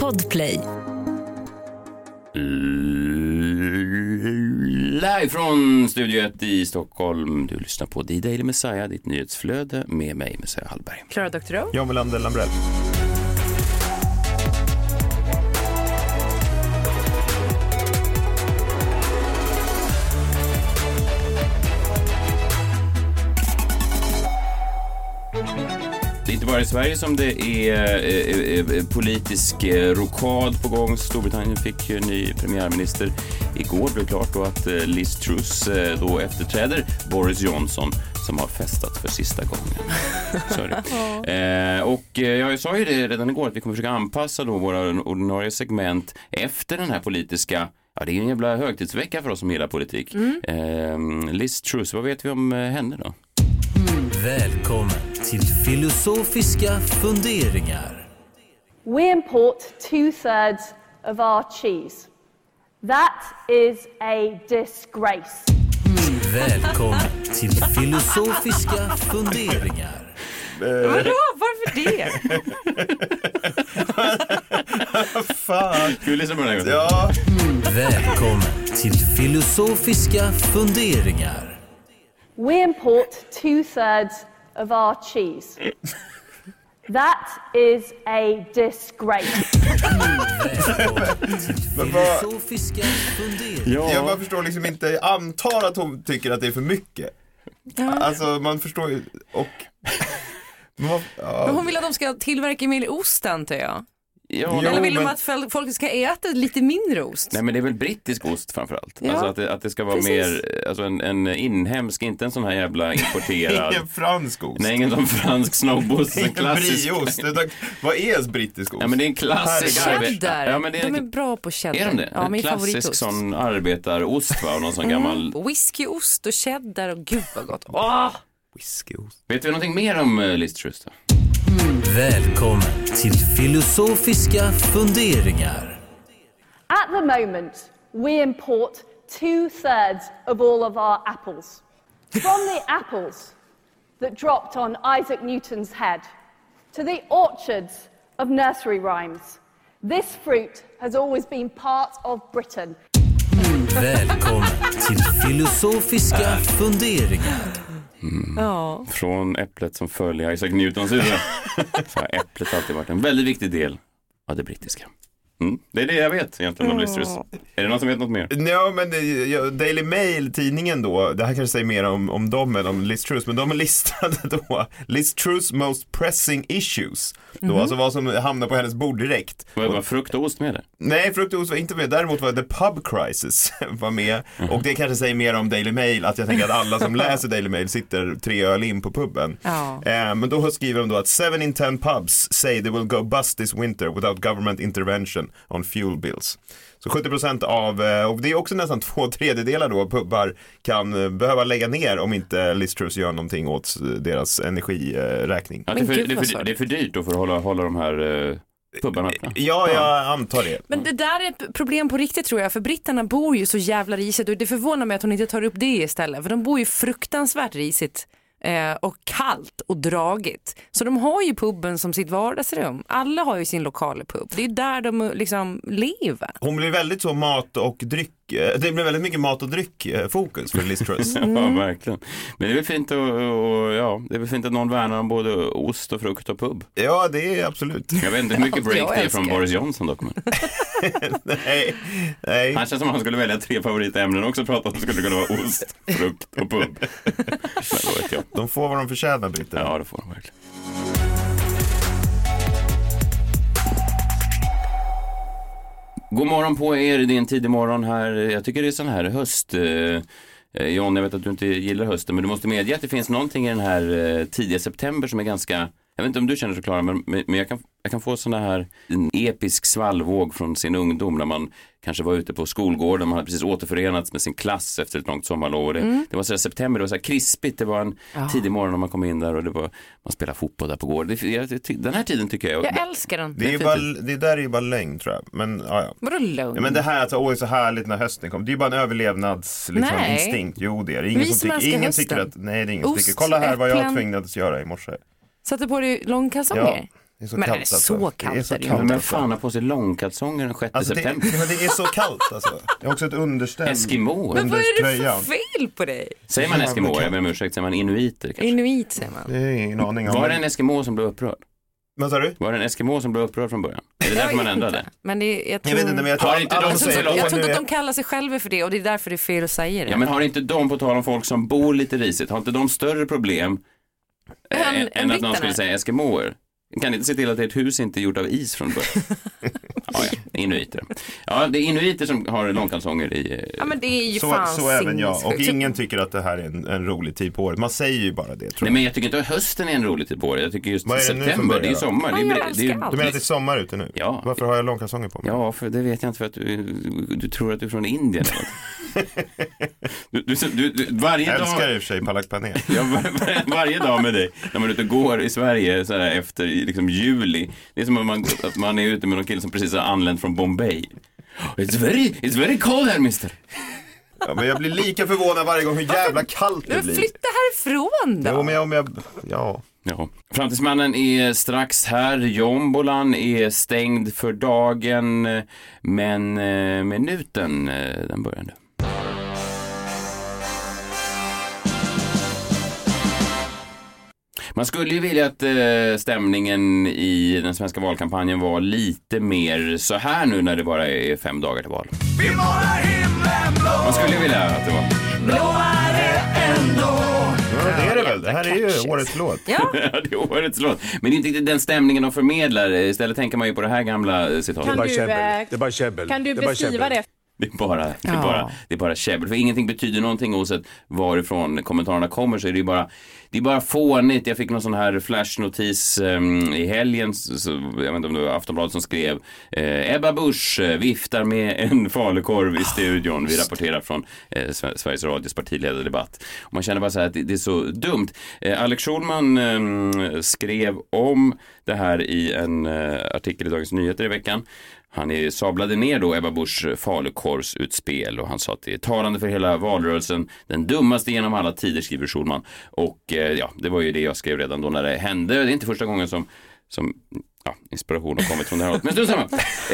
Podplay. Live från Studio 1 i Stockholm. Du lyssnar på D-Daily Messiah, ditt nyhetsflöde med mig, Messiah Hallberg. Klara Doktorow. John Melander Lambrell. Bara i Sverige som det är eh, eh, politisk eh, rokad på gång. Storbritannien fick ju ny premiärminister. Igår blev klart då att Liz Truss då efterträder Boris Johnson som har festat för sista gången. Så är. Eh, och jag sa ju det redan igår att vi kommer försöka anpassa då våra ordinarie segment efter den här politiska Ja, det är en jävla högtidsvecka för oss som gillar politik. Eh, Liz Truss, vad vet vi om henne då? Välkommen till filosofiska funderingar. We import two thirds of our cheese. That is a disgrace. Välkommen till filosofiska funderingar. Vadå, varför det? Fan. Ska vi lyssna på den här gången? Ja, Välkommen till filosofiska funderingar. We import two thirds of our cheese. That is a disgrace. Men vad- jag bara förstår liksom inte, jag antar att hon tycker att det är för mycket. Alltså man förstår ju, och... Men vad- ja. Men hon vill att de ska tillverka mer ost antar jag. Ja, Jo, Eller vill de men- att folk ska äta lite mindre ost? Nej men det är väl brittisk ost framförallt. Ja, alltså att det, att det ska vara precis. mer, alltså en, en inhemsk, inte en sån här jävla importerad. Ingen fransk ost. Nej, ingen sån fransk snobbost. En Ingen klassisk. brieost. utan- Vad är ens brittisk ost? Ja men det är en klassisk. Cheddar. Ja, men det är, de är bra på cheddar. är de det? Ja, en min klassisk favoritost. sån arbetarost va? Och någon sån gammal. Mm. Whiskyost och cheddar och gud vad gott. Åh! Whiskyost. Vet vi någonting mer om uh, Liz Truss då? Välkommen till filosofiska funderingar. At the moment, we import two thirds of all of our apples. From the apples that dropped on Isaac Newton's head to the orchards of nursery rhymes. This fruit has always been part of Britain. Välkommen till filosofiska funderingar. Ja. Från äpplet som föll i Isaac Newtons huvud. Så har äpplet alltid varit en väldigt viktig del av det brittiska. Mm. Det är det jag vet egentligen om Liz Truss. Är det någon som vet något mer? Ja, men Daily Mail, tidningen då, det här kanske säger mer om, om dem än om Liz Truss, men de är listade då, Liz Truss most pressing issues. Då, alltså vad som hamnar på hennes bord direkt. Var bara frukt och ost med det? Nej, frukt och ost var inte med, däremot var the pub crisis var med. Och det kanske säger mer om Daily Mail, att jag tänker att alla som läser Daily Mail sitter tre öl in på puben. Ja. Eh, men då skriver de då att 7 in 10 pubs say they will go bust this winter without government intervention on fuel bills. Så 70% av, eh, och det är också nästan två tredjedelar då, pubbar kan eh, behöva lägga ner om inte Liz Truss gör någonting åt eh, deras energiräkning. Ja, det, är för, det, är för, det är för dyrt då för att hålla, hålla de här pubbarna öppna. Ja, jag antar det. Men det där är ett problem på riktigt tror jag, för britterna bor ju så jävla risigt och det förvånar mig att hon inte tar upp det istället, för de bor ju fruktansvärt risigt eh, och kallt och dragigt. Så de har ju puben som sitt vardagsrum. Alla har ju sin lokala pub. Det är där de eh, liksom lever. Hon blir väldigt så mat och dryck, det blir väldigt mycket mat och dryck eh, fokus för Liz Truss. Ja, verkligen. Men det är väl fint att, och, ja, det är väl fint att någon värnar om både ost och frukt och pub. Ja, det är absolut. Jag vet inte hur mycket break det är från. Boris Johnson dock. Men nej, nej. han känns som att han skulle välja tre favoritämnen också och prata om det skulle kunna vara ost, frukt och pub. Men vet jag. De får vad de förtjänar, britterna. Ja, det får han verkligen. God morgon på er, det är en tidig morgon här. Jag tycker det är sån här höst. Eh, eh, John, jag vet att du inte gillar hösten, men du måste medge att det finns någonting i den här eh, tidiga september som är ganska, jag vet inte om du känner så Klara, men men jag kan, jag kan få sån här en episk svallvåg från sin ungdom när man kanske var ute på skolgården, man hade precis återförenats med sin klass efter ett långt sommarlov. Och Det, det var så här september, det var så här krispigt, det var en tidig morgon när man kom in där och det var, man spelade fotboll där på gården. Den här tiden tycker jag, Jag älskar den. Det, är bara, det där är ju bara lögn tror jag. Men, ja, ja. Vadå lugn? Ja, men det här att det är så härligt när hösten kommer. Det är ju bara en överlevnadsinstinkt. Liksom, Nej. instinkt. Jo, det är det. Ingen Vi som som tycker, ingen tycker att, nej det är ingen som Ost, tycker. Kolla här vad jag äpplen. tvingades göra i morse. Satte på dig långkalsonger? Det är så Men kallt är det alltså. så kallt Det är så är det ju kallt Men fan har på sig långkalsonger den 6 Alltså det, september? men det är så kallt alltså. Jag har också ett underställ. Eskimoer? Men vad är det för fel på dig? Säger man eskimoer? Jag kallt. ber om ursäkt, säger man inuiter kanske? Inuit säger man. Det är ingen aning om. Var det en eskimo som blev upprörd? Vad sa du? Var det en eskimo som blev upprörd från början? Är det därför man ändrade? Men det, jag tror, Jag vet inte men jag tror Har inte de jag tror inte är- att de kallar sig själva för det och det är därför det är fel att säga det. Ja men har inte de, på tal om folk som bor lite risigt, har inte de större problem eh, Än- än, än att någon skulle säga eskimoer? Kan ni inte se till att ert hus inte är gjort av is från början? ja, ja, inuiter. Ja, det är inuiter som har långkalsonger i... eh, Ja men det är ju Så, fan så även jag. Och ingen tycker att det här är en, en rolig tid på året. Man säger ju bara det tror Nej jag. men jag tycker inte att hösten är en rolig tid på året. Jag tycker just Vad är det september, det är sommar. Det är, det är. Du menar att det är sommar ute nu? Ja. Varför har jag långkalsonger på mig? Ja, för det vet jag inte för att du, du tror att du är från Indien. du, du, du, du, varje Jag älskar dag... i och för sig Palak Pané. Ja, var, var, varje dag med dig, när man är ute och går i Sverige så här, efter liksom, juli. Det är som att man, att man är ute med någon kille som precis har anlänt från Bombay. It's very, it's very cold here mister. Ja, men jag blir lika förvånad varje gång hur jävla kallt det blir. flytta härifrån då. Jo, men jag, om jag, ja. Ja. Framtidsmannen är strax här. Jombolan är stängd för dagen. Men eh, minuten, eh, den börjar nu. Man skulle ju vilja att eh, stämningen i den svenska valkampanjen var lite mer så här nu när det bara är fem dagar till val. Man skulle ju vilja att det var. ja, det är det väl. Det här är ju årets låt. Ja, Ja, det är årets låt. Men det är inte riktigt den stämningen de förmedlar. Istället tänker man ju på det här gamla eh, citatet. Kan du, eh, Det är bara käbbel. Kan du Det är bara beskriva käbbel. det? Det är bara, det är bara, det är bara käbbel. För ingenting betyder någonting oavsett varifrån kommentarerna kommer så är det ju bara, det är bara fånigt. Jag fick någon sån här flashnotis um, i helgen, så, jag vet inte om det var Aftonbladet som skrev eh, Ebba Busch eh, viftar med en falukorv i studion. Vi rapporterar från eh, Sve- Sveriges Radios partiledardebatt. Och man känner bara så här att det, det är så dumt. Eh, Alex Schulman eh, skrev om det här i en eh, artikel i Dagens Nyheter i veckan. Han sablade ner då Ebba Buschs falukorvsutspel och han sa att det är talande för hela valrörelsen. Den dummaste genom alla tider, skriver Schulman. Och eh, ja, det var ju det jag skrev redan då när det hände. Det är inte första gången som, som ja, inspiration har kommit från det här hållet. Men strunt samma.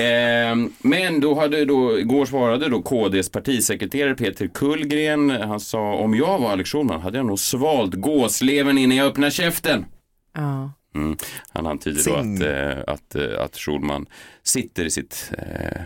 Eh, men då hade då, igår svarade då KDs partisekreterare Peter Kullgren. Han sa om jag var Alex Schulman hade jag nog svalt gåslevern innan jag öppnade käften. ja. Mm. Han antyder då Sing. att, eh, att, eh, att Schulman sitter i sitt, eh,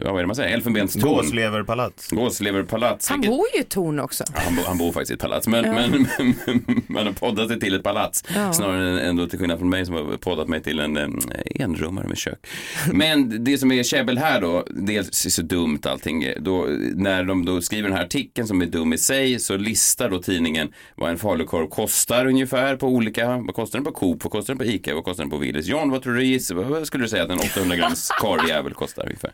ja, vad är det man säger, elfenbenstorn. Gåsleverpalats. Gåsleverpalats. Han vilket- bor ju i torn också. Ja, Han, bo, han bor faktiskt i ett palats, men, men, men man har poddat sig till ett palats. Ja. Snarare än ändå till skillnad från mig som har poddat mig till en, en enrummare med kök. Men det som är käbbel här då, dels är så dumt allting. Då, när de då skriver den här artikeln som är dum i sig så listar då tidningen vad en falukorv kostar ungefär på olika, vad kostar den på Coop, vad kostar den på Ica, vad kostar den på Willys? John, vad tror du vad skulle du säga att en 800 grams korvjävel kostar ungefär?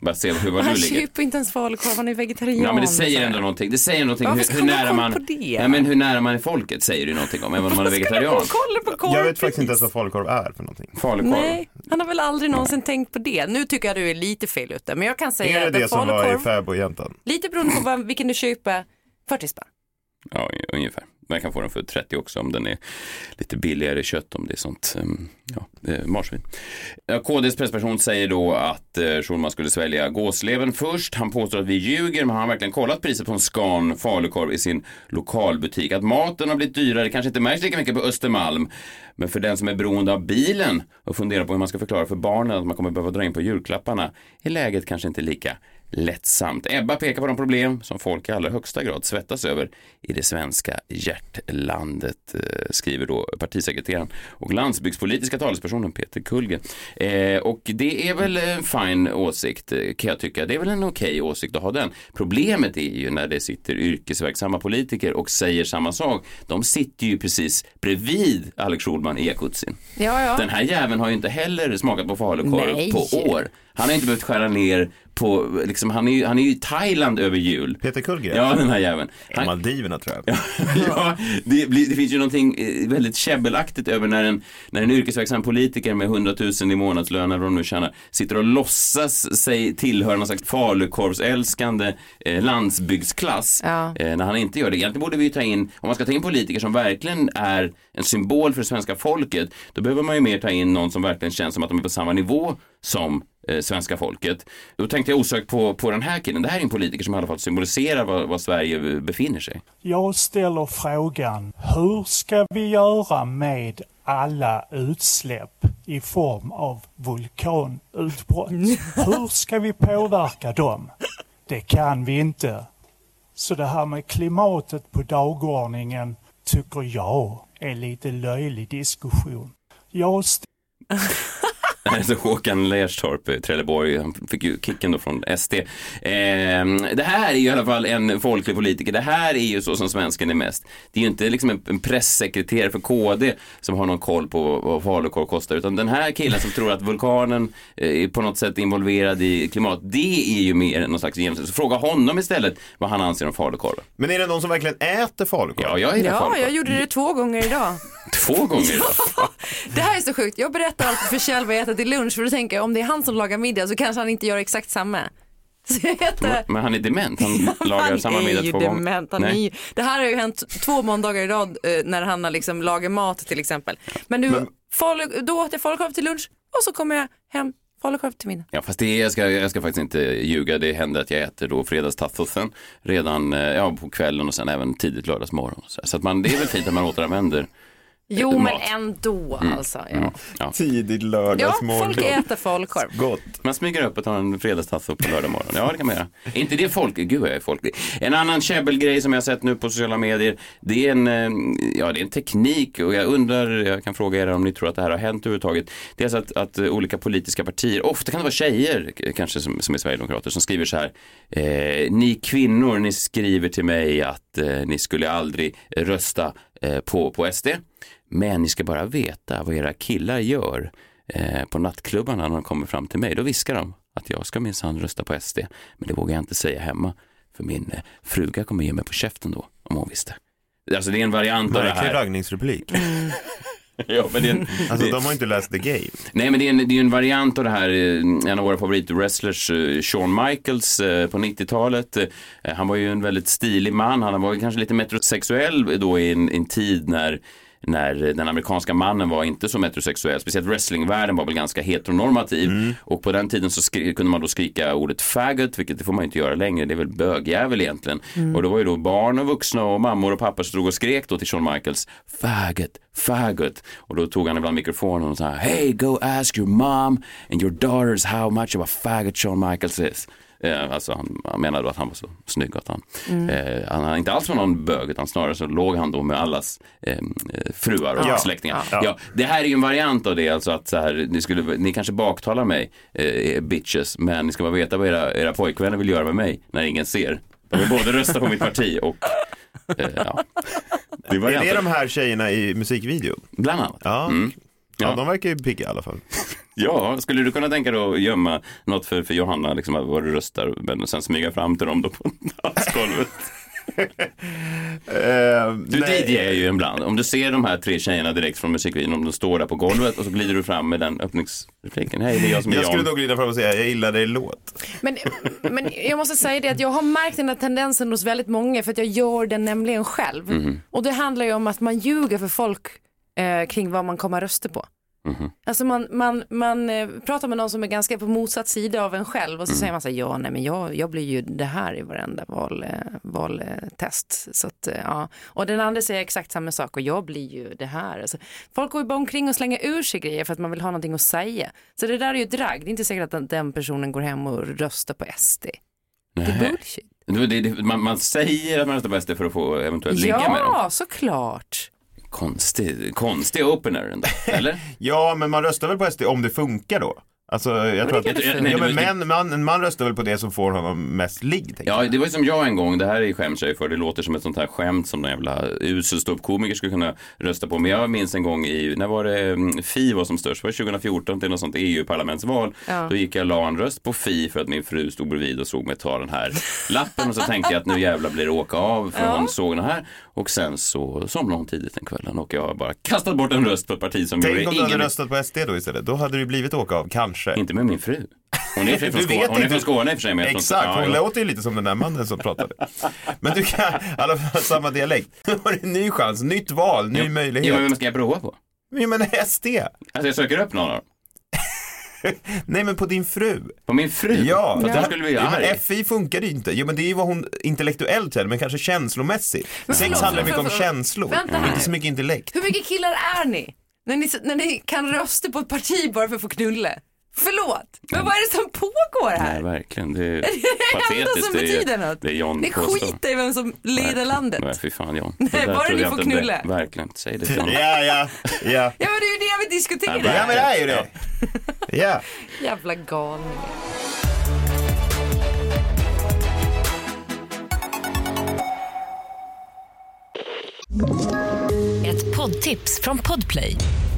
Bara se hur var Han du ligger. köper inte ens falukorv, han är vegetarian. Ja men det säger så. ändå någonting. Det säger någonting Varför hur, ska hur nära man... på det? Ja, men hur nära man är folket säger det någonting om, även om man är vegetarian. Kolla på korv. Jag vet faktiskt inte ens vad falukorv är för någonting. Falukorv. Nej, han har väl aldrig någonsin tänkt på det. Nu tycker jag du är lite fel ute, men jag kan säga Är det att en det som var i falukorv, fäbodjäntan? lite beroende på vilken du köper, 40 spänn. Ja, ungefär. Man kan få den för 30 också om den är lite billigare kött om det är sånt, ehm, ja, eh, marsvin. KDs pressperson säger då att eh, Schulman skulle svälja gåsleven först. Han påstår att vi ljuger, men han har verkligen kollat priset på en Scan falukorv i sin lokalbutik. Att maten har blivit dyrare kanske inte märks lika mycket på Östermalm, men för den som är beroende av bilen och funderar på hur man ska förklara för barnen att man kommer behöva dra in på julklapparna är läget kanske inte lika lättsamt. Ebba pekar på de problem som folk i allra högsta grad svettas över i det svenska hjärtlandet, eh, skriver då partisekreteraren och landsbygdspolitiska talespersonen Peter Kullgren. Eh, och det är väl en fin åsikt eh, kan jag tycka. Det är väl en okej åsikt att ha den. Problemet är ju när det sitter yrkesverksamma politiker och säger samma sak. De sitter ju precis bredvid Alex Schulman i jacuzzin. Ja, ja. Den här jäveln har ju inte heller smakat på falukorv på år. Han har inte behövt skära ner på, liksom, han är ju, han är ju i Thailand över jul. Peter Kullgren? Ja, den här jäveln. Han, Maldiverna tror jag. ja, det, blir, det finns ju någonting eh, väldigt käbbelaktigt över när en, när en yrkesverksam politiker med 100 000 i månadslön, eller de nu tjänar, sitter och låtsas sig tillhöra någon slags falukorvsälskande eh, landsbygdsklass. Ja. Eh, när han inte gör det. Egentligen borde vi ju ta in, om man ska ta in politiker som verkligen är en symbol för svenska folket, då behöver man ju mer ta in någon som verkligen känns som att de är på samma nivå som eh, svenska folket. Då tänkte jag osökt på, på den här killen. Det här är en politiker som i alla fall symboliserar var, var Sverige befinner sig. Jag ställer frågan, hur ska vi göra med alla utsläpp i form av vulkanutbrott? Hur ska vi påverka dem? Det kan vi inte. Så det här med klimatet på dagordningen tycker jag är lite löjlig diskussion. Jag st- Alltså Håkan Lerstorp, eh, Trelleborg, han fick ju kicken då från SD. Eh, det här är ju i alla fall en folklig politiker. Det här är ju så som svensken är mest. Det är ju inte liksom en, en pressekreterare för KD som har någon koll på vad falukorv kostar, utan den här killen som tror att vulkanen eh, är på något sätt involverad i klimat, det är ju mer någon slags genomsnitt. Så fråga honom istället vad han anser om falukorv. Men är det någon som verkligen äter falukorv? Ja, jag gillar Ja, falukorv. jag gjorde det två gånger idag. Två gånger idag. Det här är så sjukt. Jag berättar alltid för Kjell vad jag äter till lunch för då tänker jag om det är han som lagar middag så kanske han inte gör exakt samma. Äter... Men han är dement, han lagar samma middag två gånger. dement. Han är ju... Det här har ju hänt två måndagar i rad eh, när han har liksom lagat mat till exempel. Men nu, falu... då åt jag falukorv till lunch och så kommer jag hem falukorv till middag. Ja, fast det är, jag, ska, jag ska faktiskt inte ljuga. Det händer att jag äter då fredagstacosen redan eh, ja, på kvällen och sen även tidigt lördagsmorgon. Så, så att man, det är väl fint att man återanvänder. Jo mat. men ändå alltså. Ja, Mm. Ja. Tidigt ja lördagsmorgon. folk äter falukorv. Gott. Man smyger upp och tar en fredagstasso på lördag morgon. Ja, det kan man göra. Är inte det folk? Gud, jag är folklig. En annan käbbelgrej som jag har sett nu på sociala medier, det är en, eh, ja, det är en teknik och jag undrar, jag kan fråga er om ni tror att det här har hänt överhuvudtaget. Det är alltså att, att olika politiska partier, ofta kan det vara tjejer kanske som, som är sverigedemokrater, som skriver så här, eh, ni kvinnor, ni skriver till mig att eh, ni skulle aldrig rösta eh, på, på SD. Men ni ska bara veta vad era killar gör eh, på nattklubbarna när de kommer fram till mig. Då viskar de att jag ska minsann rösta på SD. Men det vågar jag inte säga hemma. För min eh, fruga kommer ge mig på käften då, om hon visste. Alltså det är en variant av det här. raggningsreplik. Ja, men det är en, Alltså det, de har inte läst the game. Nej men det är, en, det är en variant av det här, eh, en av våra favoritwrestlers, eh, Shawn Michaels eh, på 90-talet. Eh, Han var ju en väldigt stilig man, han var ju kanske lite metrosexuell då i en, en tid när när den amerikanska mannen var inte så metrosexuell, speciellt wrestlingvärlden var väl ganska heteronormativ och på den tiden så kunde man då skrika ordet faggot, vilket det får man inte göra längre, det är väl bögjävel egentligen. Och det var ju då barn och vuxna och mammor och pappor som stod och skrek då till Shawn Michaels, faggot, faggot. Och då tog han ibland mikrofonen och sa, hey go ask your mom and your daughters how much of a faggot Shawn Michaels is. Eh, alltså han, han menade att han var så snygg att han, eh, han inte alls var någon bög utan snarare så låg han då med allas eh, fruar och Ja. släktingar. Ja. Ja. det här är ju en variant av det, alltså att så här, ni, skulle, ni kanske baktalar mig, eh, bitches, men ni ska bara veta vad era, era pojkvänner vill göra med mig när ingen ser. De vill både rösta på mitt parti och eh, ja. Det är Är det de här tjejerna i musikvideon? Bland annat. Ja. Mm. Ja, Ja. de verkar ju pigga i alla fall. Ja, skulle du kunna tänka dig att gömma något för, för Johanna, liksom, vad du röstar, men sen smyga fram till dem då på dansgolvet? Eh, Du nej. DJar ju ibland. Om du ser de här tre tjejerna direkt från musikvideon, om de står där på golvet och så glider du fram med den öppningsrepliken. Hej, det är jag som är Jag skulle Jan. då glida fram och säga, jag gillar dig låt. Men, men jag måste säga det att jag har märkt den här tendensen hos väldigt många för att jag gör den nämligen själv. Mhm. Och det handlar ju om att man ljuger för folk eh, kring vad man kommer rösta på. Mhm. Alltså man, man, man eh, pratar med någon som är ganska på motsatt sida av en själv och så Mm. säger man så här, ja nej men jag, jag blir ju det här i varenda val, eh, valtest. Så att, eh, ja. Och den andra säger exakt samma sak och jag blir ju det här. Alltså, folk går ju bara omkring och slänger ur sig grejer för att man vill ha någonting att säga. Så det där är ju drag, det är inte säkert att den, personen går hem och röstar på SD. Det är Nej. bullshit. Det- det- Man, man säger att man röstar på SD för att få eventuellt ligga med dem. Ja, såklart. Konstig, konstig opener ändå, eller? Ja, men man röstar väl på SD om det funkar då? Alltså, jag tror att... Ja, Nej, det men var- man, man, man röstar väl på det som får honom mest ligg, Ja, jag. det var ju som jag en gång, det här är skäms jag för, det låter som ett sånt här skämt som någon jävla usel ståuppkomiker skulle kunna rösta på. Men jag minns en gång i, när var det mm, Fi var som störst, var det 2014 till något sånt EU-parlamentsval. Ja. Då gick jag och la en röst på Fi för att min fru stod bredvid och såg mig ta den här lappen och så tänkte jag att nu jävlar blir det åka av för Ja. hon såg den här. Och sen så somnade hon tidigt den kvällen och jag har bara kastat bort en röst på ett parti som Tänk gjorde om du hade röstat på SD då istället. Då hade det ju blivit åka av, kanske. Inte med min fru. Hon är från Skåne, hon är från Skåne i och för sig. men Exakt, ja, hon ja. låter ju lite som den där mannen som pratade. Men du kan i alla fall samma dialekt. Nu har du en ny chans, nytt val, ny Ja, men möjlighet. vem ska jag prova på? Ja, men SD. Alltså jag söker upp någon av dem. Nej men på din fru. På min fru? Ja, För att hon skulle bli ja, arg. men FI funkar ju inte. Jo men det är ju vad hon intellektuellt är, men kanske känslomässigt. Sex förlåt, handlar mycket om känslor, Vänta här. inte så mycket intellekt. Hur mycket killar är ni? När ni, när ni kan rösta på ett parti bara för att få knulla? Förlåt, men vad är det som pågår här? Nej, verkligen. Det är det enda patetiskt. som Det är- betyder något. Det är John Ni skiter i vem som leder landet. Nej, fy fan John. Nej, bara jag får knulla. Verkligen, säg det till honom. Ja, ja, ja. Ja men det är ju det vi diskuterar. Ja, Ja men det är ju det. Ja. Jävla galningar. Ett poddtips från Podplay.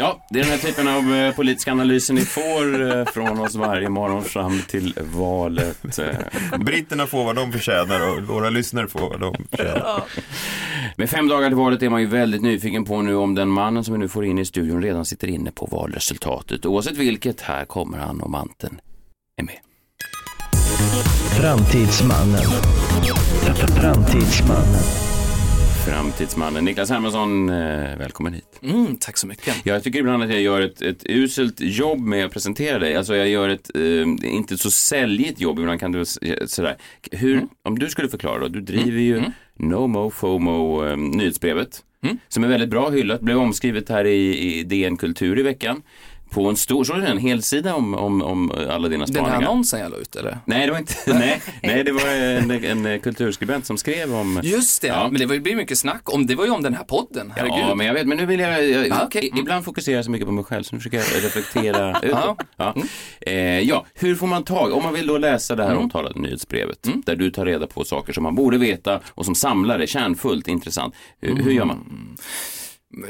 Ja, det är den här typen av eh, politiska analyser ni får eh, från oss varje morgon fram till valet. eh. Britterna får vad de förtjänar och våra lyssnare får vad de förtjänar. Med fem dagar till valet är man ju väldigt nyfiken på nu om den mannen som vi nu får in i studion redan sitter inne på valresultatet. Oavsett vilket, här kommer han och manteln är med. Framtidsmannen. Framtidsmannen. Framtidsmannen Niklas Hermansson, eh, välkommen hit. Mm, tack så mycket. Jag tycker ibland att jag gör ett, ett uselt jobb med att presentera dig. Alltså jag gör ett, eh, inte så säljigt jobb, ibland kan du s- sådär. Hur, Mm. om du skulle förklara då, du driver ju NoMo FOMO eh, nyhetsbrevet. Mm. Som är väldigt bra hyllat, blev omskrivet här i, i DN Kultur i veckan. På en stor, så är det en hel sida om, om, om alla dina Den här spaningar. annonsen jag la ut eller? Nej, det var inte, nej, nej, det var en, en, en kulturskribent som skrev om Just det, Ja. men det var- blir mycket snack om, det var ju om den här podden, herregud. Ja, men jag vet, men nu vill jag, jag Ah, okej. i- ibland fokuserar jag så mycket på mig själv så nu försöker jag reflektera utåt. Ja. Mm. Eh, ja, hur får man tag, om man vill då läsa det här omtalade nyhetsbrevet, Mm. där du tar reda på saker som man borde veta och som samlare, kärnfullt, intressant. Hur, hur gör man?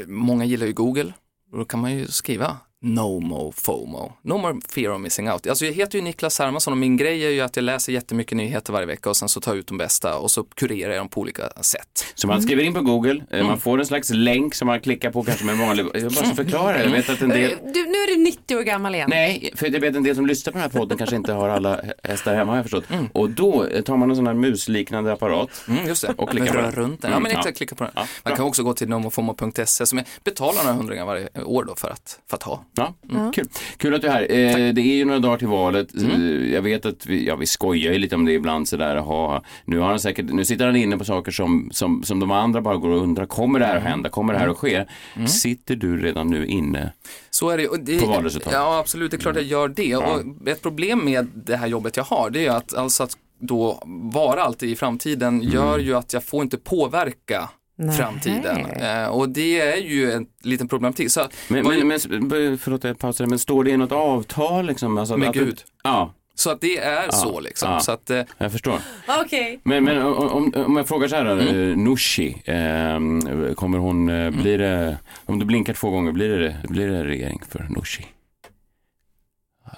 Många gillar ju Google, då kan man ju skriva No more FOMO, no more fear of missing out. Alltså jag heter ju Niklas Hermansson och min grej är ju att jag läser jättemycket nyheter varje vecka och sen så tar jag ut de bästa och så kurerar jag dem på olika sätt. Så man skriver in på Google, eh, Mm. man får en slags länk som man klickar på kanske med en vanlig, jag bara förklara, jag vet att en del Eh, Du, nu är du 90 år gammal igen. Nej, för jag vet en del som lyssnar på den här podden kanske inte har alla hästar hemma har jag förstått. Mm. Och då eh, tar man en sån här musliknande apparat. Mm, just det, Och klickar på rör den. runt den. Ja Mm, men exakt, klicka på den. Ja, Man kan också gå till nomofomo.se som jag betalar några hundringar varje år då för att, för att ha. Ja, kul. kul att du är här. Eh, det är ju några dagar till valet. Eh, Jag vet att vi, ja, vi skojar ju lite om det ibland sådär. Ha, nu, har han säkert, nu sitter han inne på saker som, som, som de andra bara går och undrar. Kommer det här att hända? Kommer det här att ske? Sitter du redan nu inne? Så är det, och det På valresultatet. Ja, absolut, det är klart jag gör det. Och ett problem med det här jobbet jag har, det är att alltså att då vara alltid i framtiden gör ju att jag får inte påverka Nej. framtiden. Eh, och det är ju en liten problematik. Så, Men, men, men, förlåt, jag pausar. Men står det i något avtal? Liksom? Alltså, Med du- Gud. Ja, så att det är så liksom. ja. Så att, eh, jag förstår. Okej. Men, men om, om- jag frågar så här, mm. Nooshi, eh, kommer hon, eh, blir det, om du blinkar två gånger, blir det, blir det regering för Nooshi?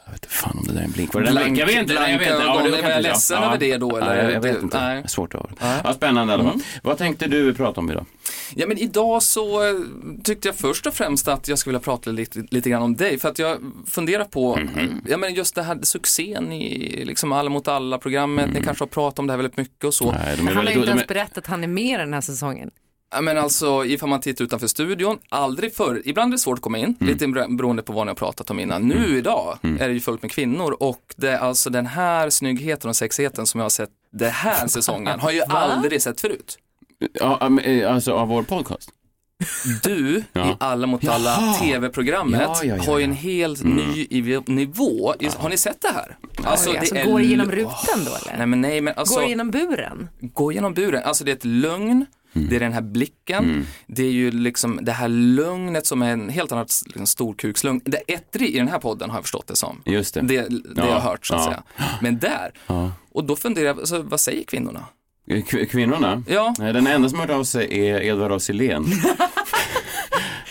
Jag vet inte fan om det där är en blink. Var det Blank- blank, jag vet inte, nej, jag vet inte. ögon, det är kan jag ledsen över det då, eller? Ja, jag, jag vet inte. nej. Det är svårt att Nej. Ja, spännande fall. Vad tänkte du prata om idag? Ja men idag så eh, tyckte jag först och främst att jag skulle vilja prata lite, lite grann om dig för att jag funderar på, Mhm. ja men just det här succén i liksom Alla mot alla programmet, ni kanske har pratat om det här väldigt mycket och så. Mm. Nej, de är Han har ju inte ens berättat att han är med den här säsongen. Ja, men alltså ifall man tittar utanför studion, aldrig förr, ibland är det svårt att komma in, Mm. lite bero- beroende på vad ni har pratat om innan. Nu idag är det ju fullt med kvinnor och det är alltså den här snyggheten och sexigheten som jag har sett den här säsongen har jag ju aldrig sett förut. ja, eh, alltså av vår podcast? Du Ja. i Alla mot alla Jaha. tv-programmet Ja, ja, ja, har ju en helt ny i- nivå. Har ni sett det här? Alltså, Oj, alltså, är går det genom rutan då eller? Nej men nej men alltså, Går det genom buren? gå genom buren. Alltså det är ett lögn Det är den här blicken, det är ju liksom det här lugnet som är en helt annat liksom, storkukslugn. Det ettrig i den här podden har jag förstått det som. Just det. Det, det Ja, jag har hört så att ja. säga. Men där, Ja. och då funderar jag, alltså, vad säger kvinnorna? K- kvinnorna? Ja. Den enda som har hört av sig är Edvard af.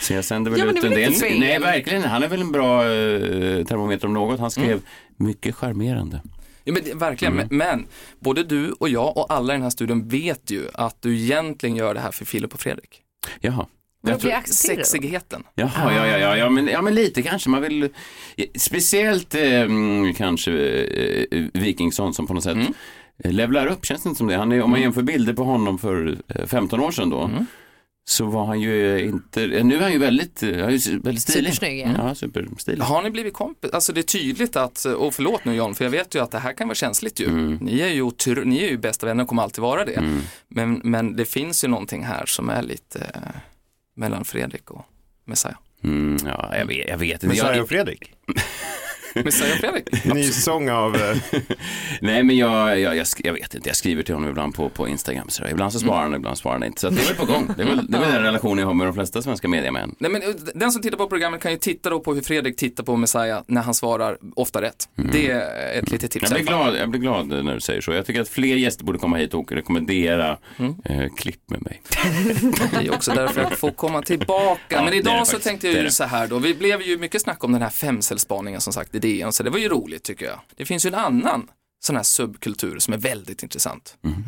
Så jag sänder väl Ja, ut är en del. Nej, verkligen. Han är väl en bra eh, termometer om något. Han skrev Mm. mycket charmerande. Ja, men, det- verkligen, Mm. men, men både du och jag och alla i den här studion vet ju att du egentligen gör det här för Filip och Fredrik. Jaha. För Jag tror-. Sexigheten. Jaha, ja, ja, ja, ja, men, ja, men lite kanske. Man vill, speciellt eh, mm, kanske eh, Wikingsson som på något sätt Mm. eh, levlar upp, känns det inte som det? Han är, om man jämför bilder på honom för eh, 15 år sedan då, Mm. Så var han ju eh, inte, eh, nu är han ju väldigt, eh, han är väldigt stilig. Supersnygg, ja. Ja, superstilig. Har ni blivit kompis? Alltså det är tydligt att, och förlåt nu John, för jag vet ju att det här kan vara känsligt ju. Mm. Ni är ju, otro- ni är ju bästa vänner och kommer alltid vara det. Men, men det finns ju någonting här som är lite eh, mellan Fredrik och Messiah. Mm, ja, jag vet, jag vet inte. Messiah och Fredrik. Messiah och Fredrik? Ny säsong av... eh, nej, men jag, jag, jag, jag vet inte. Jag skriver till honom ibland på, på Instagram. Så ibland så svarar han, ibland svarar han inte. Så det är väl på gång. Det är väl, det är väl den relationen jag har med de flesta svenska mediamän. Nej, men eh, den som tittar på programmet kan ju titta då på hur Fredrik tittar på Messiah när han svarar ofta rätt. Det är ett litet tips. Jag blir, glad, jag blir glad när du säger så. Jag tycker att fler gäster borde komma hit och rekommendera Mm. eh, klipp med mig. Det är också därför jag får komma tillbaka. Ja, Men idag så faktiskt. tänkte jag ju så här då. Vi blev ju mycket snack om den här femcellsspaningen som sagt i DN, så det var ju roligt tycker jag. Det finns ju en annan sån här subkultur som är väldigt intressant. Mm.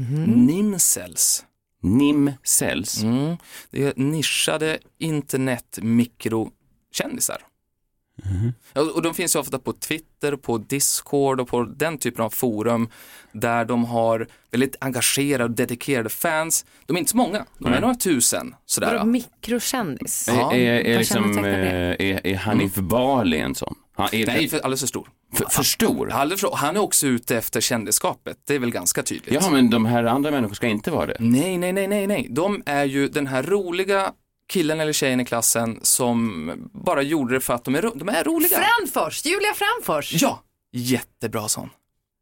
Nimcells. Nimcells. Mm. Det är nischade internetmikrokändisar. Ja, Och de finns ju ofta på Twitter, på Discord och på den typen av forum där de har väldigt engagerade och dedikerade fans. De är inte så många, de är Nej. några tusen. Sådär. Mikrokändis? Ja, är, är, är, liksom, eh, är, är Hanif Bali en sån? Han är Nej, för, alldeles för stor. för, för stor? Alldeles för, han är också ute efter kändisskapet, det är väl ganska tydligt. Ja, men de här andra människor ska inte vara det. Nej, nej, nej, nej, nej. De är ju den här roliga killen eller tjejen i klassen som bara gjorde det för att de är, ro- de är roliga. Framfors, Julia Framfors. Ja, jättebra sån.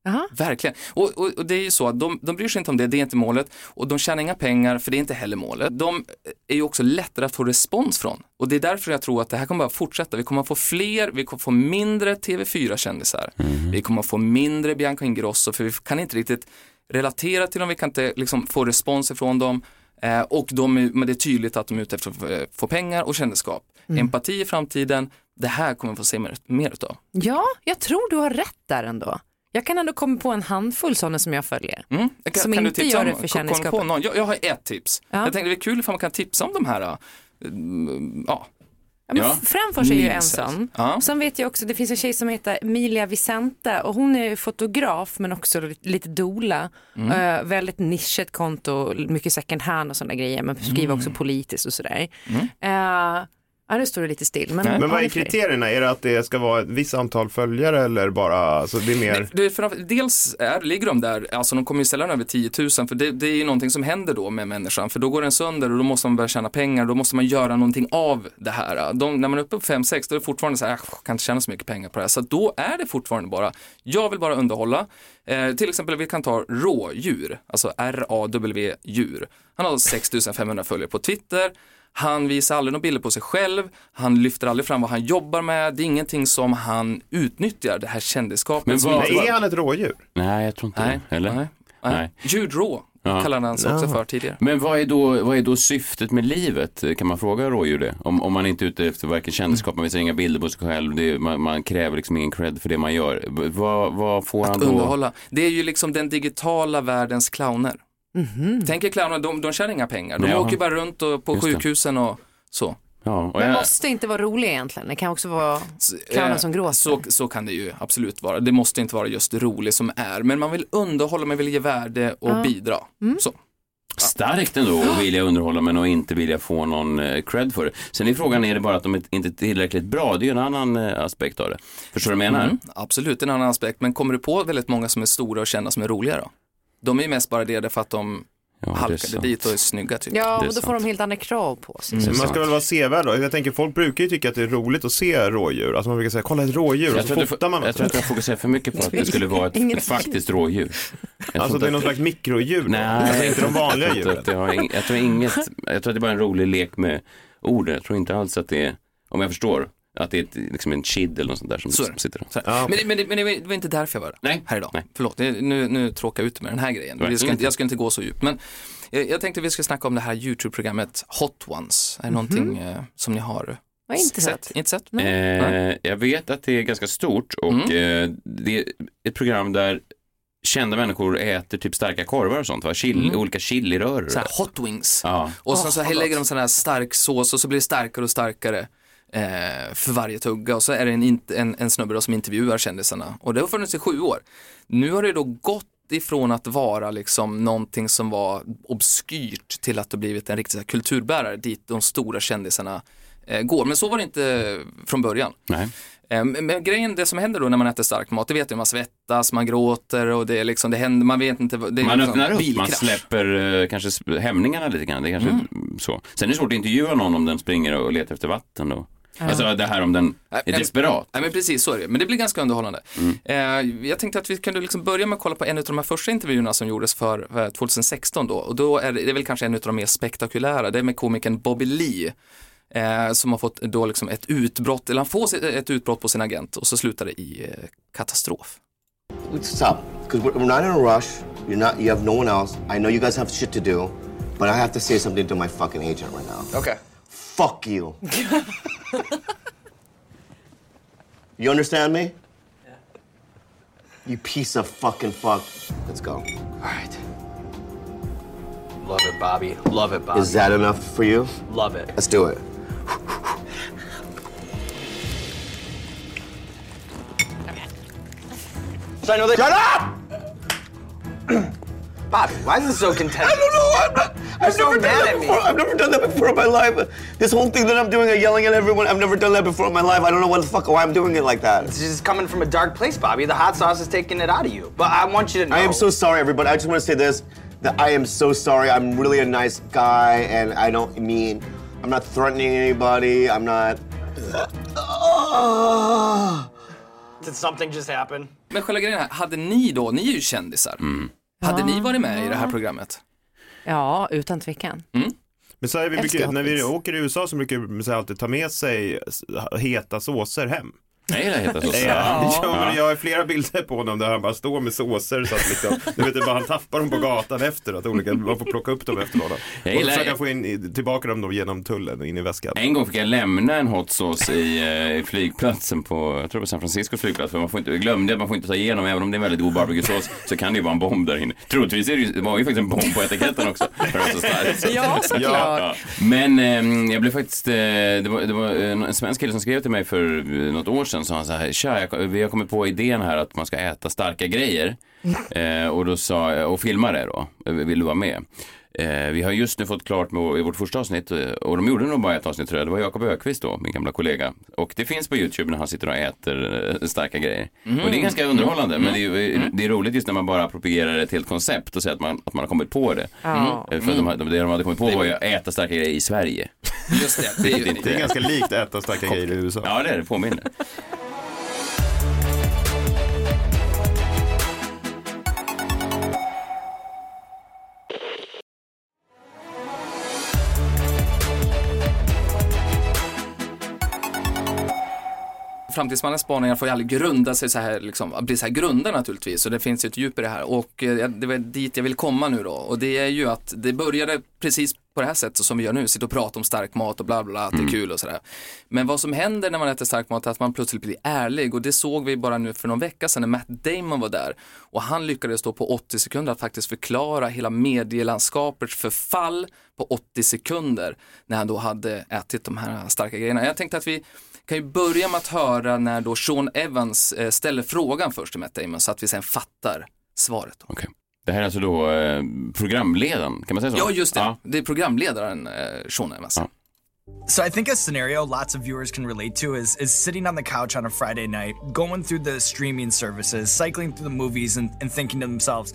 Jaha. Verkligen. Och, och, och det är ju så att de, de bryr sig inte om det, det är inte målet. Och de tjänar inga pengar, för det är inte heller målet. De är ju också lättare att få respons från. Och det är därför jag tror att det här kommer bara fortsätta. Vi kommer att få fler, vi kommer att få mindre TV4-kändisar. Vi kommer att få mindre Bianca Ingrosso, för vi kan inte riktigt relatera till dem, vi kan inte liksom få respons ifrån dem. Eh, och de är, men det är tydligt att de är ute efter att få- få pengar och kändisskap. Empati i framtiden, det här kommer vi få se mer, mer utav. Ja, jag tror du har rätt där ändå. Jag kan ändå komma på en handfull sådana som jag följer. Mm. Kan, Som kan inte gör det för kändisskapet. Jag, jag har ett tips. Ja. Jag tänkte det är kul ifall man kan tipsa om de här. äh, mm, Ja. Ja, Ja. Framfors är ju en jag. sån. Ja. Sen vet jag också, det finns en tjej som heter Emilia Vicente och hon är fotograf men också lite, dola. Mm. Eh, väldigt nischat konto, mycket second hand och sådana grejer men skriver Mm. också politiskt och sådär. Eh, ja, nu står det lite still. Men, Men vad är kriterierna? Är det att det ska vara ett visst antal följare eller bara, alltså det är mer... Det är för, dels är, ligger de där, alltså de kommer ju sällan över 10 000 för det, det är ju någonting som händer då med människan för då går den sönder och då måste man börja tjäna pengar, då måste man göra någonting av det här. De, när man är uppe på 5-6 då är det fortfarande så här, "Ah, jag kan inte tjäna så mycket pengar på det här. Så då är det fortfarande bara, jag vill bara underhålla. Eh, till exempel vi kan ta rådjur, alltså R-A-W djur. Han har 6500 följare på Twitter. Han visar aldrig några bilder på sig själv, han lyfter aldrig fram vad han jobbar med, det är ingenting som han utnyttjar, det här kändisskapet. Men vad- är han ett rådjur? Nej, jag tror inte Nej, det. Eller? nej, nej. Nej. Ljudrå Ja. kallade han sig också för tidigare. Men vad är, då, vad är då syftet med livet? Kan man fråga rådjur det? Om, om man inte är ute efter varken kändisskap, man visar inga bilder på sig själv, det är, man, man kräver liksom ingen cred för det man gör. Vad, vad får han Att då? underhålla. Det är ju liksom den digitala världens clowner. Tänk er clowner, de, de tjänar inga pengar. De Nej, åker jaha. bara runt och, på Just det. sjukhusen och så. Ja, och Men jag, måste inte vara rolig egentligen. Det kan också vara eh, som gråter. Så, så kan det ju absolut vara. Det måste inte vara just rolig som är, men man vill underhålla, man vill ge värde och bidra. Mm. Så. starkt ändå att vilja underhålla men att inte vilja få någon eh, cred för det. Sen är frågan, är det bara att de inte är tillräckligt bra? Det är ju en annan eh, aspekt av det. Förstår du vad jag menar? Mm, absolut, en annan aspekt. Men kommer du på väldigt många som är stora och kända som är roliga då? De är ju mest bara det därför att de Ja, halkade dit och är snygga typ. Ja, och då får de helt andra krav på sig. Är Man ska väl vara sevärd då. Jag tänker folk brukar ju tycka att det är roligt att se rådjur. Alltså man brukar säga kolla ett rådjur och Jag så tror, att fotar du, man jag tror att jag fokuserar för mycket på att det skulle vara ett, ett faktiskt rådjur. Jag Alltså det är någon slags mikrodjur. Nej, alltså inte de vanliga jag tror, djuren. att det har, ing- jag tror inget, jag tror att det är bara en rolig lek med orden. Jag tror inte alls att det är, om jag förstår, att det är ett, liksom en kid eller något sånt där som, Så som sitter där. Så här. Ja. Men, det- men, det- men det var- inte därför jag var Nej. här idag. Nej. Förlåt, nu, nu tråkar jag ut med den här grejen. Nej, Vi ska, inte- jag ska inte gå så djupt. Men eh, jag tänkte vi ska snacka om det här YouTube-programmet Hot Ones. Är det någonting eh, som ni har Har inte sett? sett. Inte sett? Eh, jag vet att det är ganska stort och Mm. eh, det är ett program där kända människor äter typ starka korvar och sånt, va? Chili, Mm. olika chiliröror. Så här, hot wings. Ja. Och sen så vad lägger de sån här stark sås och så blir det starkare och starkare eh, för varje tugga. Och så är det en, en, en snubbe då som intervjuar kändisarna. Och det har funnits i sju år. Nu har det då gått ifrån att vara liksom någonting som var obskyrt till att det blivit en riktig här kulturbärare dit de stora kändisarna eh, går. Men så var det inte från början. Nej. Eh, Men grejen, det som händer då när man äter stark mat, det vet du, man svettas, man gråter och det är liksom, det händer, man vet inte, det Man liksom öppnar upp, man bilkrasch. släpper eh, kanske hämningarna lite grann. Det är kanske så. Sen är det svårt att intervjua någon om den springer och letar efter vatten då. Alltså det här om den Nej, är men- desperat. Nej men precis så är det, men det blir ganska underhållande. Mm. Eh, jag tänkte att vi kunde liksom börja med att kolla på en av de här första intervjuerna som gjordes för eh, 2016 då. Och då är det, det är väl kanske en av de mer spektakulära, det är med komikern Bobby Lee. Eh, som har fått då liksom ett utbrott, eller han får ett utbrott på sin agent och så slutar det i eh, katastrof. What's up? Because we're, we're not in a rush. You're not. You have no one else. I know you guys have shit to do, but I have to say something to my fucking agent right now. Okej. Fuck you. you understand me? Yeah. You piece of fucking fuck. Let's go. All right. Love it, Bobby. Love it, Bobby. Is that enough for you? Love it. Let's do it. So I know that. Shut up! Bobby, why is this so contentious? I don't know. I'm not, I've You're so never done mad that at me. before. I've never done that before in my life. This whole thing that I'm doing, of yelling at everyone, I've never done that before in my life. I don't know what the fuck why I'm doing it like that. It's just coming from a dark place, Bobby. The hot sauce is taking it out of you. But I want you to know. I am so sorry, everybody. I just want to say this: that I am so sorry. I'm really a nice guy, and I don't mean. I'm not threatening anybody. I'm not. Did something just happen? Men själva grejen här, hade ni då, ni är ju kändisar, mm. Hade ni varit med i det här programmet? Ja, utan tvekan. Men så vi brukar, när vi åker i USA så brukar vi alltid ta med sig heta såser hem. Nej, det heter så. Ja, ja. men jag har flera bilder på honom där han bara står med såser så att liksom, du vet, bara, han tappar dem på gatan efter att olika, man får plocka upp dem efter honom. Jag Och gillar- försöka få in, tillbaka dem då genom tullen och in i väskan. En gång fick jag lämna en hot sauce i, eh, i flygplatsen på, jag tror det var San Francisco flygplats, för man får inte, jag glömde att man får inte ta igenom, även om det är en väldigt god barbecuesås, så kan det ju vara en bomb där inne. Troligtvis är det, ju, det var ju faktiskt en bomb på etiketten också. För att det var så starkt. Så- Ja, såklart. Ja. Men eh, jag blev faktiskt, eh, det var, det var en, en svensk kille som skrev till mig för eh, något år sedan, så han så här, tja, jag, vi har kommit på idén här att man ska äta starka grejer. Eh, och då sa och filma det då, vill du vara med? Eh, vi har just nu fått klart med vår- vårt första avsnitt eh, och de gjorde nog bara ett avsnitt tror jag. Det var Jakob Ökvist då, min gamla kollega. Och det finns på YouTube när han sitter och äter eh, starka grejer. Och det är ganska underhållande, men det är, ju- det är roligt just när man bara propierar ett helt koncept och säger att man, att man har kommit på det. Ja. Eh, För de, hade- det de hade kommit på var ju att äta starka grejer i Sverige. Just det, det är Det är ganska likt äta starka grejer i USA. Ja, det är det. Påminner. Framtidsmannens spaningar får ju aldrig grunda sig så här, liksom, bli så här grunda naturligtvis. Och det finns ju ett djup i det här. Och eh, det var dit jag vill komma nu då. Och det är ju att det började precis på det här sättet som vi gör nu. Sitta och prata om stark mat och bla bla, bla att det är kul och sådär. Men vad som händer när man äter stark mat är att man plötsligt blir ärlig. Och det såg vi bara nu för någon vecka sedan när Matt Damon var där. Och han lyckades då på 80 sekunder att faktiskt förklara hela medielandskapets förfall på 80 sekunder. När han då hade ätit de här starka grejerna. Jag tänkte att vi kan ju börja med att höra när då Sean Evans eh, ställer frågan först till Matt Damon så att vi sen fattar svaret. Okej. Det här är alltså då eh, programledaren, kan man säga så? Ja, just det. Ja. Det är programledaren eh, Sean Evans. Ja. So I think a scenario lots of viewers can relate to is is sitting on the couch on a Friday night, going through the streaming services, cycling through the movies and, and thinking to themselves,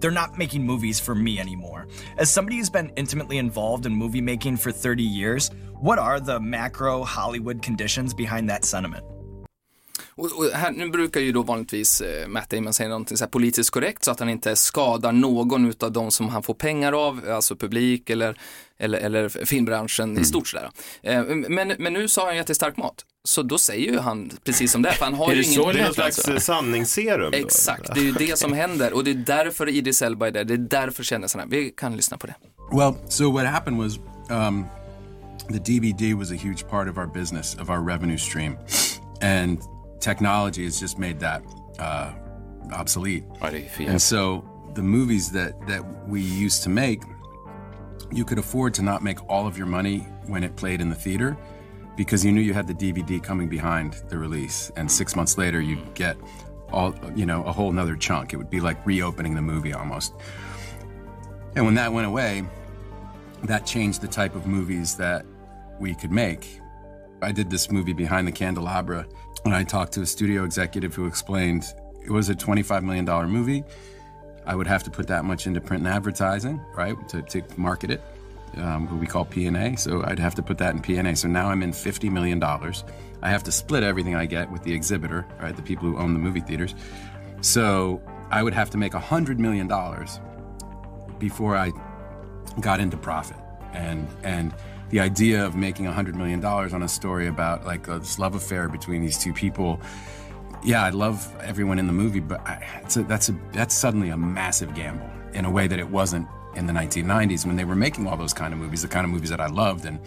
they're not making movies for me anymore. As somebody who's been intimately involved in movie making for 30 years, what are the macro Hollywood conditions behind that sentiment? Och, och här, nu brukar ju då vanligtvis eh, Matt Damon säga någonting så här politiskt korrekt så att han inte skadar någon utav de som han får pengar av, alltså publik eller, eller, eller filmbranschen i stort sådär. Eh, men, men nu sa han jättestark mat. Så då säger ju han precis som det är, för han har Är ju det ingen... så det är någon slags eh, sanningsserum då? Exakt, det är ju det som händer och det är därför Idris Elba är där, det är därför kändisarna, vi kan lyssna på det. Well, so what happened was um, the DVD was a huge part of our business, of our revenue stream. And technology has just made that uh, obsolete. And so the movies that, that we used to make, you could afford to not make all of your money when it played in the theater because you knew you had the DVD coming behind the release. And six months later, you'd get all, you know, a whole nother chunk. It would be like reopening the movie almost. And when that went away, that changed the type of movies that we could make. I did this movie Behind the Candelabra, and I talked to a studio executive who explained it was a $25 million movie. I would have to put that much into print and advertising, right, to, to market it, um, what we call P&A. So I'd have to put that in P&A. So now I'm in $50 million. I have to split everything I get with the exhibitor, right, the people who own the movie theaters. So I would have to make $100 million before I got into profit. And and the idea of making $100 million on a story about like this love affair between these two people, yeah, I love everyone in the movie, but I, it's a, that's a that's suddenly a massive gamble in a way that it wasn't in the 1990s when they were making all those kind of movies, the kind of movies that I loved and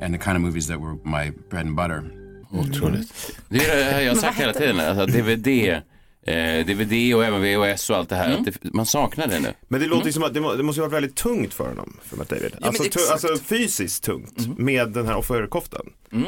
and the kind of movies that were my bread and butter. Otroligt. Mm. Det är det här jag har sagt hela tiden, alltså DVD, eh, DVD och även VHS och allt det här. Att det, man saknar det nu. Men det låter ju som att det, må, det måste ju vara väldigt tungt för honom, för Matt David. men Alltså, tu, alltså fysiskt tungt med den här offerkoftan.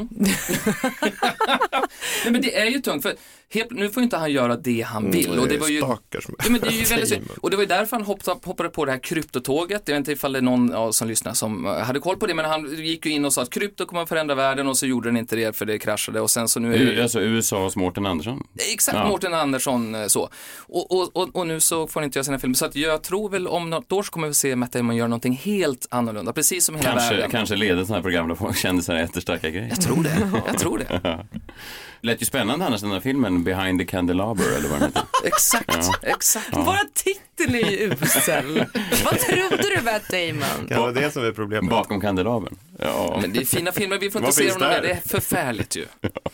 Nej men det är ju tungt för helt, nu får inte han göra det han vill. och det var ju, Stackars ja, men det är ju väldigt. Och det var ju därför han hoppade, hoppade på det här kryptotåget. Jag vet inte ifall det är någon ja, som lyssnar som eh, hade koll på det, men han gick ju in och sa att krypto kommer att förändra världen och så gjorde den inte det för det kraschade och sen så nu är U- Alltså USAs Mårten Andersson. Exakt, Ja. Mårten Andersson eh, så. Och, och, och, och nu så får han inte göra sina filmer. Så att jag tror väl om något år så kommer vi se Matt Damon göra någonting helt annorlunda, precis som hela Kanske, världen. kanske leder sådana här program där folk kände sig jättestarka grejer. Jag tror det, jag tror det. Lät ju spännande annars den här filmen Behind the Candelabra eller vad den heter. Exakt, Ja. exakt. Ja. Bara titeln är ju usel. Vad trodde du Matt Damon? Kan det vara det som är problemet? Bakom kandelabern. Ja. Men det är fina filmer, vi får inte se dem där. där? Det är förfärligt ju.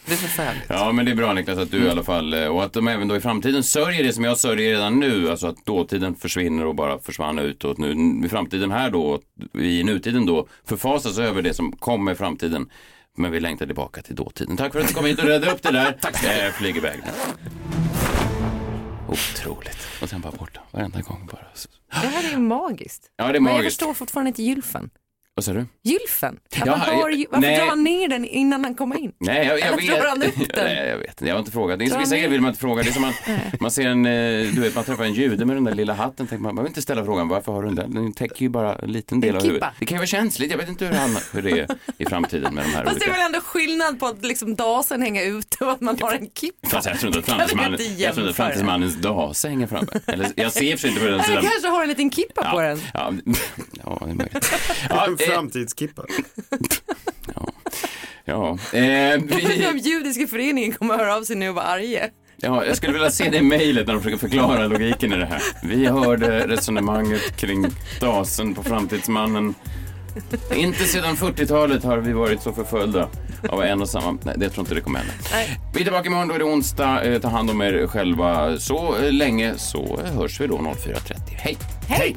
Det är förfärligt. Ja, men det är bra Niklas att du i alla fall, eh, och att de även då i framtiden sörjer det som jag sörjer redan nu, alltså att dåtiden försvinner och bara försvann ut och att nu i framtiden här då, i nutiden då, förfasas över det som kommer i framtiden. Men vi längtar tillbaka till dåtiden. Tack för att du kom hit och räddade upp det där. Tack eh, Flyg iväg. Otroligt. Och sen bara borta, varenda gång bara. Det här är ju magiskt. Ja, det är Men jag magiskt. förstår fortfarande inte gylfen. Vad sa du? Gylfen? Varför, Ja, har, jag- ju- varför nej. drar han ner den innan han kommer in? Nej, jag, jag Eller vet. drar han upp den? Nej, jag vet inte. Jag har inte frågat. Det är vissa han grejer vill man inte fråga. Det är som att man ser en, eh, du vet, man träffar en jude med den där lilla hatten. Tänker man, man vill inte ställa frågan, varför har du den där? Den täcker ju bara en liten del En av kippa. huvudet. Det kan ju vara känsligt. Jag vet inte hur, han, hur det är i framtiden med de här Fast det är olika. väl ändå skillnad på att liksom dasen hänga ute och att man har en kippa. Fast jag tror inte att framtidsmannen, att framtidsmannens dase hänger framme. Eller, jag ser för sig inte på den sidan. kanske har en liten kippa på den. Ja, ja, det är möjligt. Ja, En eh, framtidskippa. ja. Eh, vi, De judiska föreningen kommer höra av sig nu och vara arga. Ja, jag skulle vilja se det mejlet när de försöker förklara logiken i det här. Vi hörde resonemanget kring dasen på framtidsmannen. Inte sedan 40-talet har vi varit så förföljda av en och samma... Nej, det tror inte det kommer hända. Nej. Vi är tillbaka imorgon, då är det onsdag. Eh, Ta hand om er själva så eh, länge så hörs vi då 04.30. Hej! Hej!